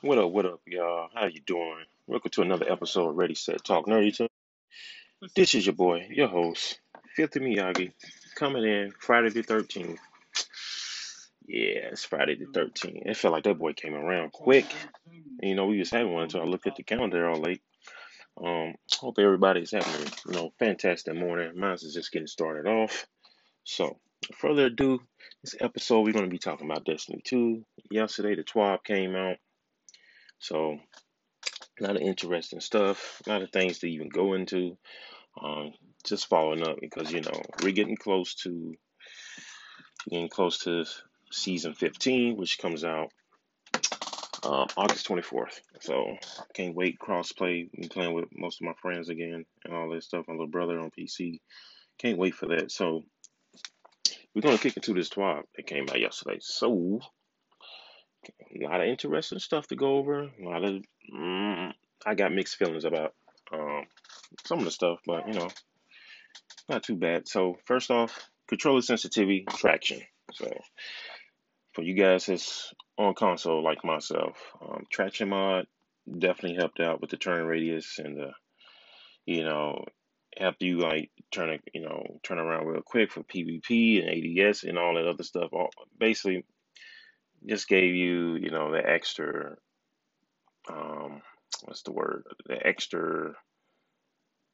What up, what up, y'all? How you doing? Welcome to another episode of Ready, Set, Talk Nerdy Talk. This is your boy, your host, Filthy Miyagi, coming in Friday the 13th. Yeah, it's Friday the 13th. It felt like that boy came around quick. And, you know, we just had one until I looked at the calendar all late. Um, hope everybody's having a you know fantastic morning. Mine's is just getting started off. So, further ado, this episode we're going to be talking about Destiny 2. Yesterday, the TWAB came out. So, a lot of interesting stuff, a lot of things to even go into. Um, just following up because you know we're getting close to getting close to season 15, which comes out um, August 24th. So can't wait. Crossplay, playing with most of my friends again and all that stuff. My little brother on PC. Can't wait for that. So we're gonna kick into this TWAB that came out yesterday. So a lot of interesting stuff to go over. A lot of mm, I got mixed feelings about um, some of the stuff, but you know, not too bad. So first off, controller sensitivity traction. So for you guys that's on console like myself, um, traction mod definitely helped out with the turn radius and the you know helped you like turn it you know turn around real quick for PvP and ADS and all that other stuff. All, basically, just gave you you know the extra um, what's the word? The extra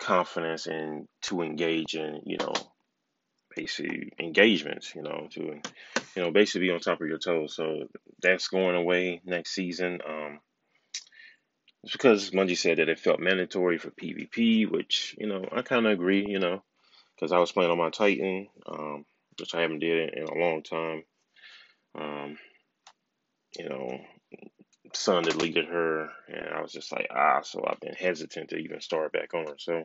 confidence in to engage in you know basically engagements you know to you know basically be on top of your toes. So that's going away next season. Um it's because Bungie said that it felt mandatory for PvP which you know I kind of agree you know because I was playing on my Titan um which I haven't did in a long time. Um you know son deleted her and I was just like ah so I've been hesitant to even start back on her so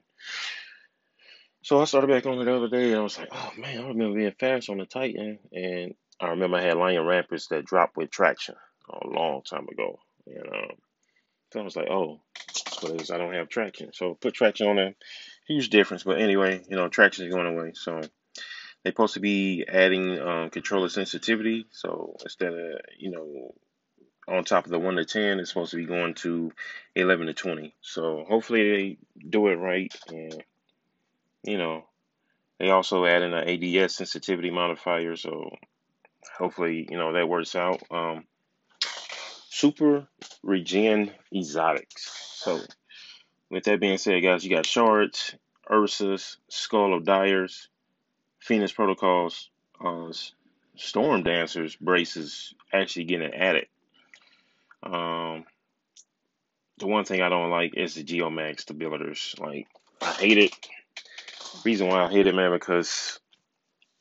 So I started back on it the other day, and I was like, oh man, I remember being fast on the Titan, and I remember I had Lion Rapids that dropped with traction a long time ago. And um, so I was like, oh, that's. I don't have traction. So put traction on there. Huge difference. But anyway, you know, traction is going away. So they're supposed to be adding um, controller sensitivity. So instead of, you know, on top of the 1 to 10, it's supposed to be going to 11 to 20. So hopefully they do it right. And, you know, they also add in an ADS sensitivity modifier, so hopefully, you know, that works out. Um, super regen exotics. So, with that being said, guys, you got Shards, Ursus, Skull of Dyers, Phoenix Protocols, uh, Storm Dancers braces actually getting added. Um, the one thing I don't like is the Geomags debilitors. Like, I hate it. Reason why I hate it, man, because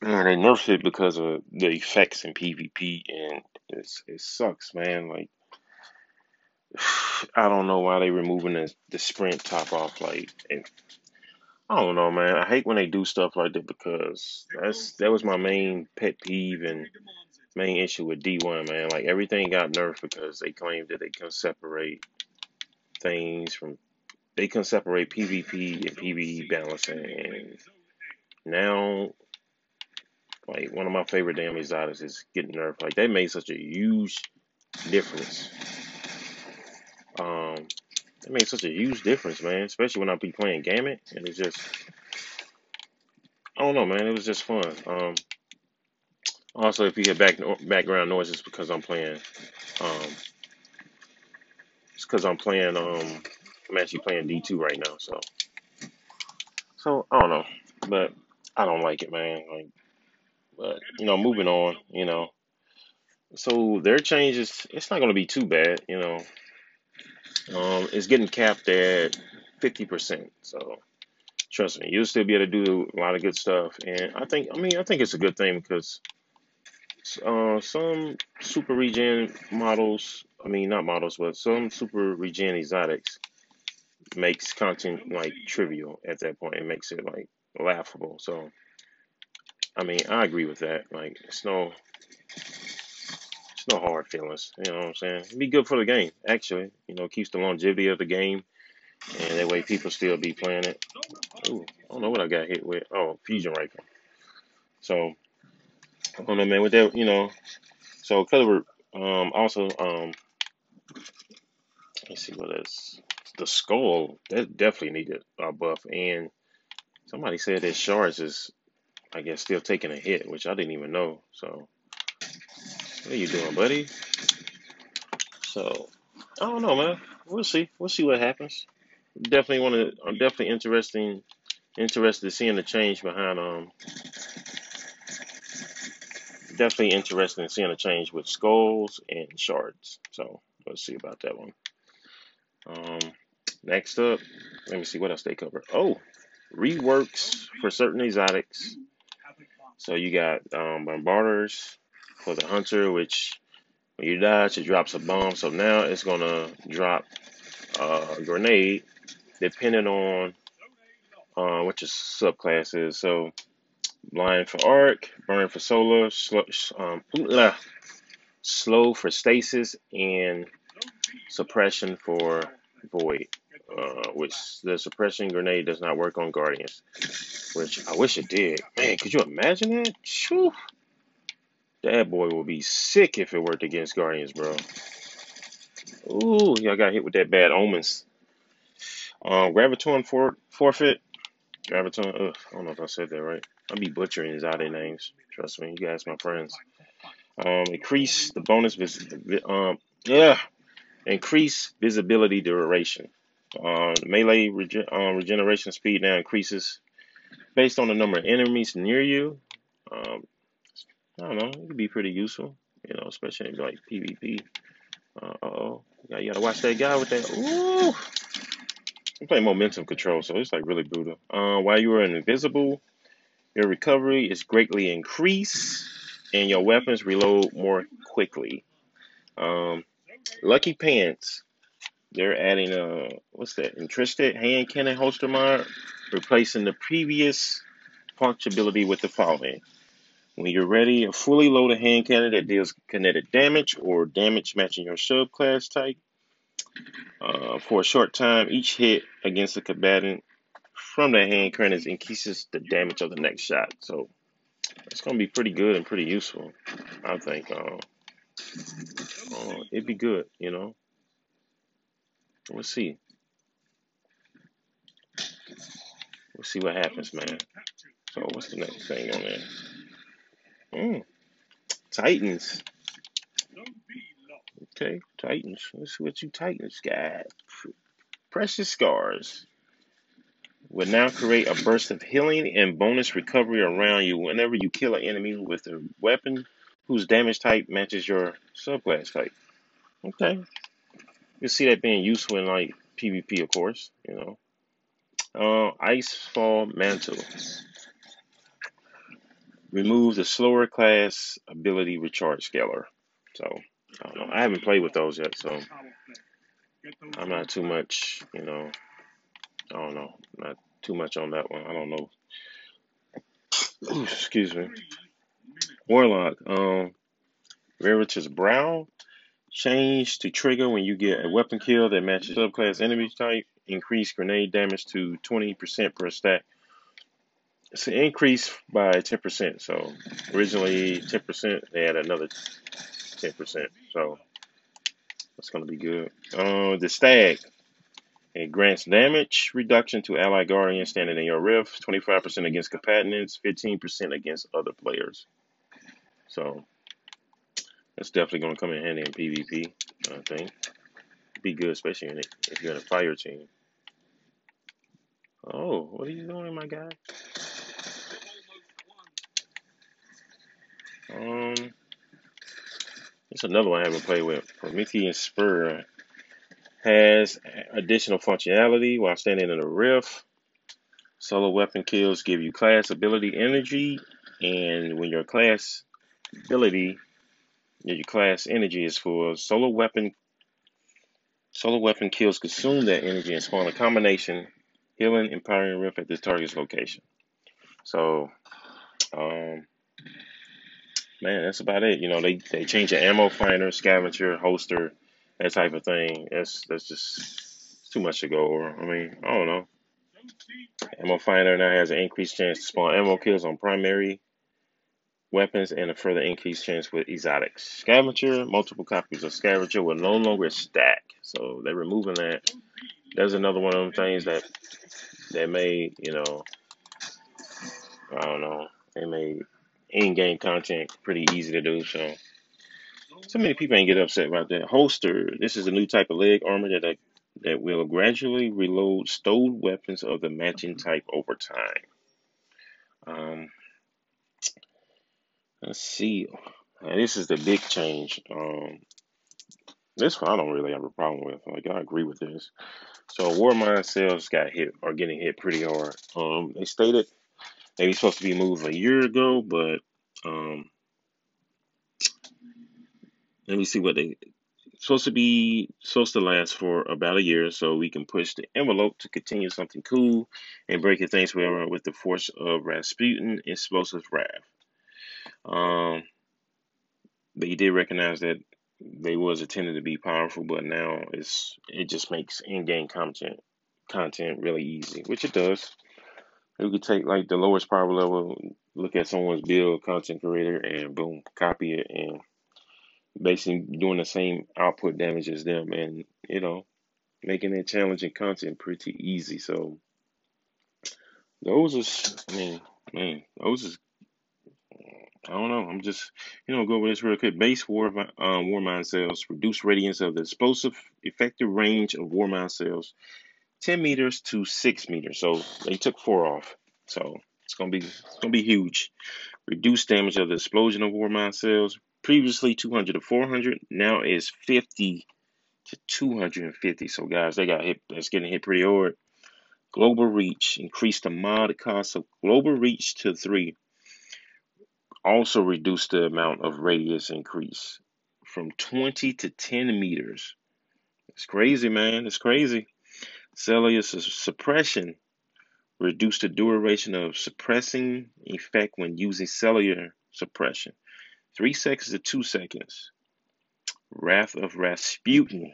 man, they nerfed it because of the effects in PvP, and it's it sucks, man. Like, I don't know why they removing the the sprint top off. Like, and I don't know, man. I hate when they do stuff like that because that's that was my main pet peeve and main issue with D1, man. Like everything got nerfed because they claimed that they can separate things from they can separate PvP and PvE balancing, and now like one of my favorite damn exotics is getting nerfed. Like they made such a huge difference. Um, it made such a huge difference, man. Especially when I be playing Gambit, and it's just I don't know, man. It was just fun. Um, also, if you hear back background noises because I'm playing, um, it's because I'm playing. Um, I'm actually playing D2 right now, so so I don't know, but I don't like it, man. Like, but you know, moving on, you know. So their changes, it's not going to be too bad, you know. Um, it's getting capped at fifty percent, so trust me, you'll still be able to do a lot of good stuff. And I think, I mean, I think it's a good thing because uh, some super regen models, I mean, not models, but some super regen exotics makes content like trivial at that point. It makes it like laughable. So, I mean, I agree with that. Like, it's no, it's no hard feelings. You know what I'm saying? It'd be good for the game, actually. You know, keeps the longevity of the game, and that way people still be playing it. Ooh, I don't know what I got hit with. Oh, fusion rifle. So, I don't know, man. With that, you know, so color. Um, also, um, Let's see what else. The skull that definitely needed a buff, and somebody said that shards is, I guess, still taking a hit, which I didn't even know. So, what are you doing, buddy? So, I don't know, man. We'll see. We'll see what happens. Definitely want to. I'm definitely interesting, interested in seeing the change behind um definitely interested in seeing a change with skulls and shards. So let's see about that one. Um, next up, let me see what else they cover. Oh, reworks for certain exotics. So you got um, bombarders for the hunter, which when you die, it drops a bomb. So now it's gonna drop a grenade, depending on uh, what your subclass is. So Blind for arc, burn for solar, slow, um, slow for stasis, and suppression for void. Uh, which the suppression grenade does not work on guardians, which I wish it did. Man, could you imagine that? Shoo. That boy will be sick if it worked against guardians, bro. Ooh, y'all got hit with that bad omens. Um, Graviton for, forfeit. Graviton, ugh, I don't know if I said that right. I'll be butchering his other names. Trust me, you guys, my friends. Um, increase the bonus vis- um, yeah, increase visibility duration. Uh, melee rege- um, regeneration speed now increases based on the number of enemies near you. Um, I don't know, it could be pretty useful, you know, especially in like PvP. Uh oh, you gotta, watch that guy with that. Ooh, I'm playing momentum control, so it's like really brutal. Uh, while you are invisible, your recovery is greatly increased, and your weapons reload more quickly. Um, Lucky Pants, they're adding a what's that? Intristed hand cannon holster mod, replacing the previous functionality with the following. When you're ready, a fully loaded hand cannon that deals kinetic damage or damage matching your subclass type. Uh, for a short time, each hit against a combatant from that hand cannon increases the damage of the next shot. So it's gonna be pretty good and pretty useful. I think. Uh, uh, it'd be good, you know. We'll see. We'll see what happens, man. So what's the next thing on there? Mm, Titans. Okay, Titans. Let's see what you Titans got. Precious Scars will now create a burst of healing and bonus recovery around you whenever you kill an enemy with a weapon whose damage type matches your subclass type. Okay. You see that being useful in like PvP, of course, you know. Uh, Icefall Mantle. Remove the slower class ability recharge scaler. So, I don't know. I haven't played with those yet, so I'm not too much, you know. I don't know. Not too much on that one. I don't know. Excuse me. Warlock. Um, Verity's Brow. Change to trigger when you get a weapon kill that matches subclass enemy type. Increase grenade damage to 20% per stack. It's an increase by 10%. So originally 10%, they had another 10%. So that's going to be good. Uh, the Stag. It grants damage reduction to ally guardians standing in your rift, 25% against combatants, 15% against other players. So that's definitely going to come in handy in PvP, I think. Be good, especially in if you're in a fire team. Oh, what are you doing, my guy? Um, it's another one I haven't played with. Promethean Spur has additional functionality while standing in a rift. Solo weapon kills give you class ability energy, and when your class ability, your class energy is full, solo weapon solo weapon kills consume that energy and spawn a combination healing empowering rift at this target's location. So, um, man, that's about it. You know, they they change the ammo finder, scavenger, holster that type of thing. That's that's just too much to go over. I mean, I don't know. Ammo Finder now has an increased chance to spawn ammo kills on primary weapons and a further increased chance with exotic scavenger. Multiple copies of scavenger will no longer stack. So they're removing that. There's another one of them things that that made, you know, I don't know, they made in-game content pretty easy to do. So so many people ain't get upset about that. Holster. This is a new type of leg armor that that will gradually reload stowed weapons of the matching type over time. Um, let's see. Now, this is the big change. Um, this one I don't really have a problem with. Like I agree with this. So Warmind cells got hit are getting hit pretty hard. Um, they stated they were supposed to be moved a year ago, but um, let me see what they supposed to be supposed to last for about a year, so we can push the envelope to continue something cool and breaking things forever with the force of Rasputin explosive wrath. Um, he did recognize that they was intended to be powerful, but now it's it just makes in-game content content really easy, which it does. You could take like the lowest power level, look at someone's build content creator, and boom, copy it, and basically doing the same output damage as them, and you know, making that challenging content pretty easy. So those is, I mean, man, those is I don't know. I'm just, you know, go over this real quick. Base war um, Warmind cells reduce radius of the explosive effective range of Warmind cells, 10 meters to 6 meters. So they took four off. So it's gonna be it's gonna be huge. Reduce damage of the explosion of Warmind cells. Previously 200 to 400. Now is 50 to 250. So guys, they got hit. That's getting hit pretty hard. Global reach. Increase the mod cost of global reach to three also reduce the amount of radius increase from 20 to 10 meters. It's crazy, man. It's crazy. Cellular suppression reduce the duration of suppressing effect when using cellular suppression. Three seconds to two seconds. Wrath of Rasputin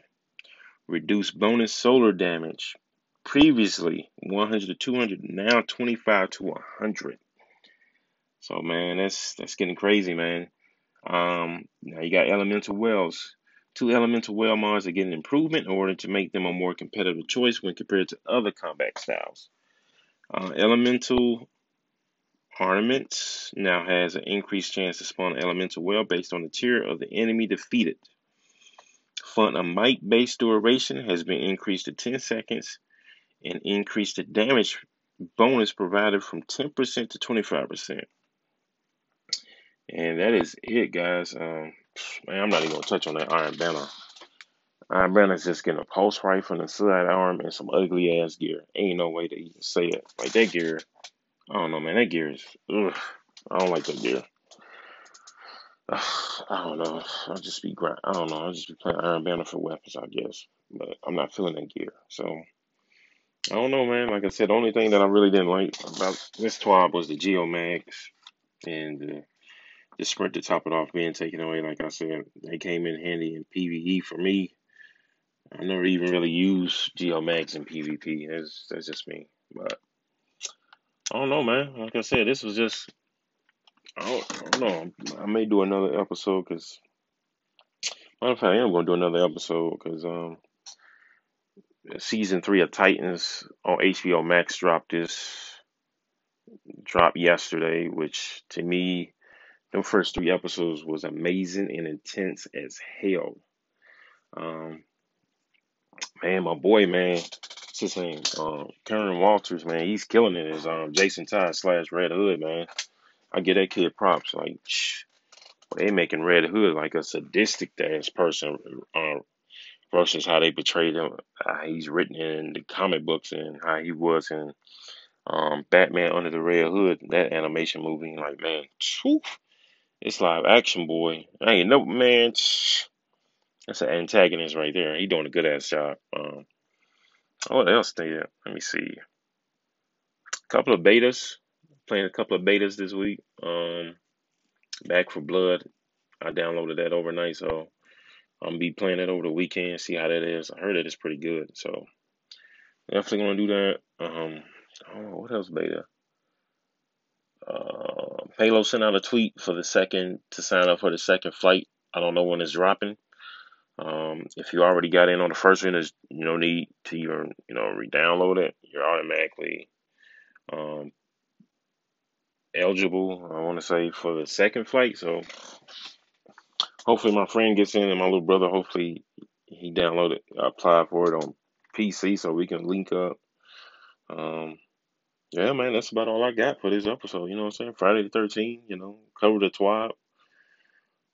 reduce bonus solar damage. Previously 100 to 200, now 25 to 100. So man, that's that's getting crazy, man. Um, now you got elemental wells. Two elemental well mods are getting improvement in order to make them a more competitive choice when compared to other combat styles. Uh, elemental ordnance now has an increased chance to spawn an elemental well based on the tier of the enemy defeated. Font of might based duration has been increased to 10 seconds and increased the damage bonus provided from 10% to 25%. And that is it, guys. Um, man, I'm not even gonna touch on that Iron Banner. Iron Banner's just getting a pulse rifle and a side arm and some ugly ass gear. Ain't no way to even say it. Like that gear, I don't know, man. That gear is, ugh, I don't like that gear. I don't know. I'll just be grind. I don't know. I'll just be playing Iron Banner for weapons, I guess. But I'm not feeling that gear. So I don't know, man. Like I said, the only thing that I really didn't like about this TWAB was the Geomags and the the sprint to top it off being taken away. Like I said, they came in handy in PVE for me. I never even really used Geomags in PvP. That's that's just me. But I don't know, man. Like I said, this was just I don't, I don't know. I may do another episode because matter of fact, I am going to do another episode because um season three of Titans on HBO Max dropped this dropped yesterday, which to me the first three episodes was amazing and intense as hell. Um, man, my boy, man, what's his name? Um, Curran Walters, man, he's killing it as um Jason Todd slash Red Hood, man. I get that kid props. Like, shh, they making Red Hood like a sadistic ass person, uh, versus how they portrayed him. Uh, he's written in the comic books and how he was in um Batman Under the Red Hood, that animation movie. Like, man, it's live action, boy. I ain't no man. That's an antagonist right there. He doing a good ass job. Um, what else there? Let me see. A couple of betas. Playing a couple of betas this week. Um, Back 4 Blood. I downloaded that overnight, so I'm be playing that over the weekend. See how that is. I heard it is pretty good, so definitely gonna do that. Um, oh, what else beta? Uh, Halo sent out a tweet for the second to sign up for the second flight. I don't know when it's dropping. Um, if you already got in on the first one, there's no need to even you know re-download it. You're automatically um, eligible. I want to say for the second flight. So hopefully my friend gets in, and my little brother. Hopefully he downloaded, applied for it on PC, so we can link up. Um, yeah, man, that's about all I got for this episode. You know what I'm saying? Friday the 13th. You know, cover the TWAB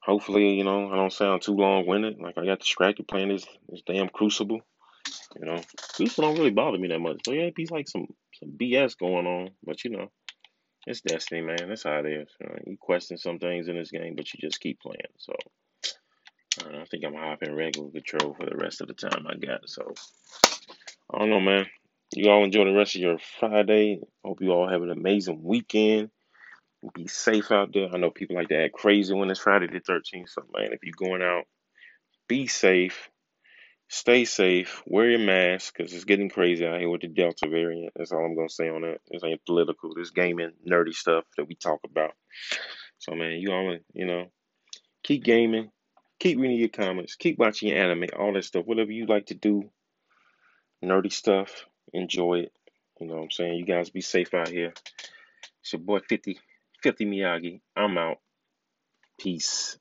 hopefully, you know, I don't sound too long winded. Like I got distracted playing this this damn Crucible. You know, Crucible don't really bother me that much. But yeah, it be like some some BS going on. But you know, it's Destiny, man. That's how it is. You, know, you question some things in this game, but you just keep playing. So I, I think I'm hopping regular control for the rest of the time I got. So I don't know, man. You all enjoy the rest of your Friday. Hope you all have an amazing weekend. Be safe out there. I know people like to act crazy when it's Friday the 13th. So, man, if you're going out, be safe. Stay safe. Wear your mask because it's getting crazy out here with the Delta variant. That's all I'm going to say on that. This ain't political. This gaming, nerdy stuff that we talk about. So, man, you all, you know, keep gaming. Keep reading your comments. Keep watching your anime. All that stuff. Whatever you like to do. Nerdy stuff. Enjoy it. You know what I'm saying? You guys be safe out here. It's your boy 50. Filthy Miyagi. I'm out. Peace.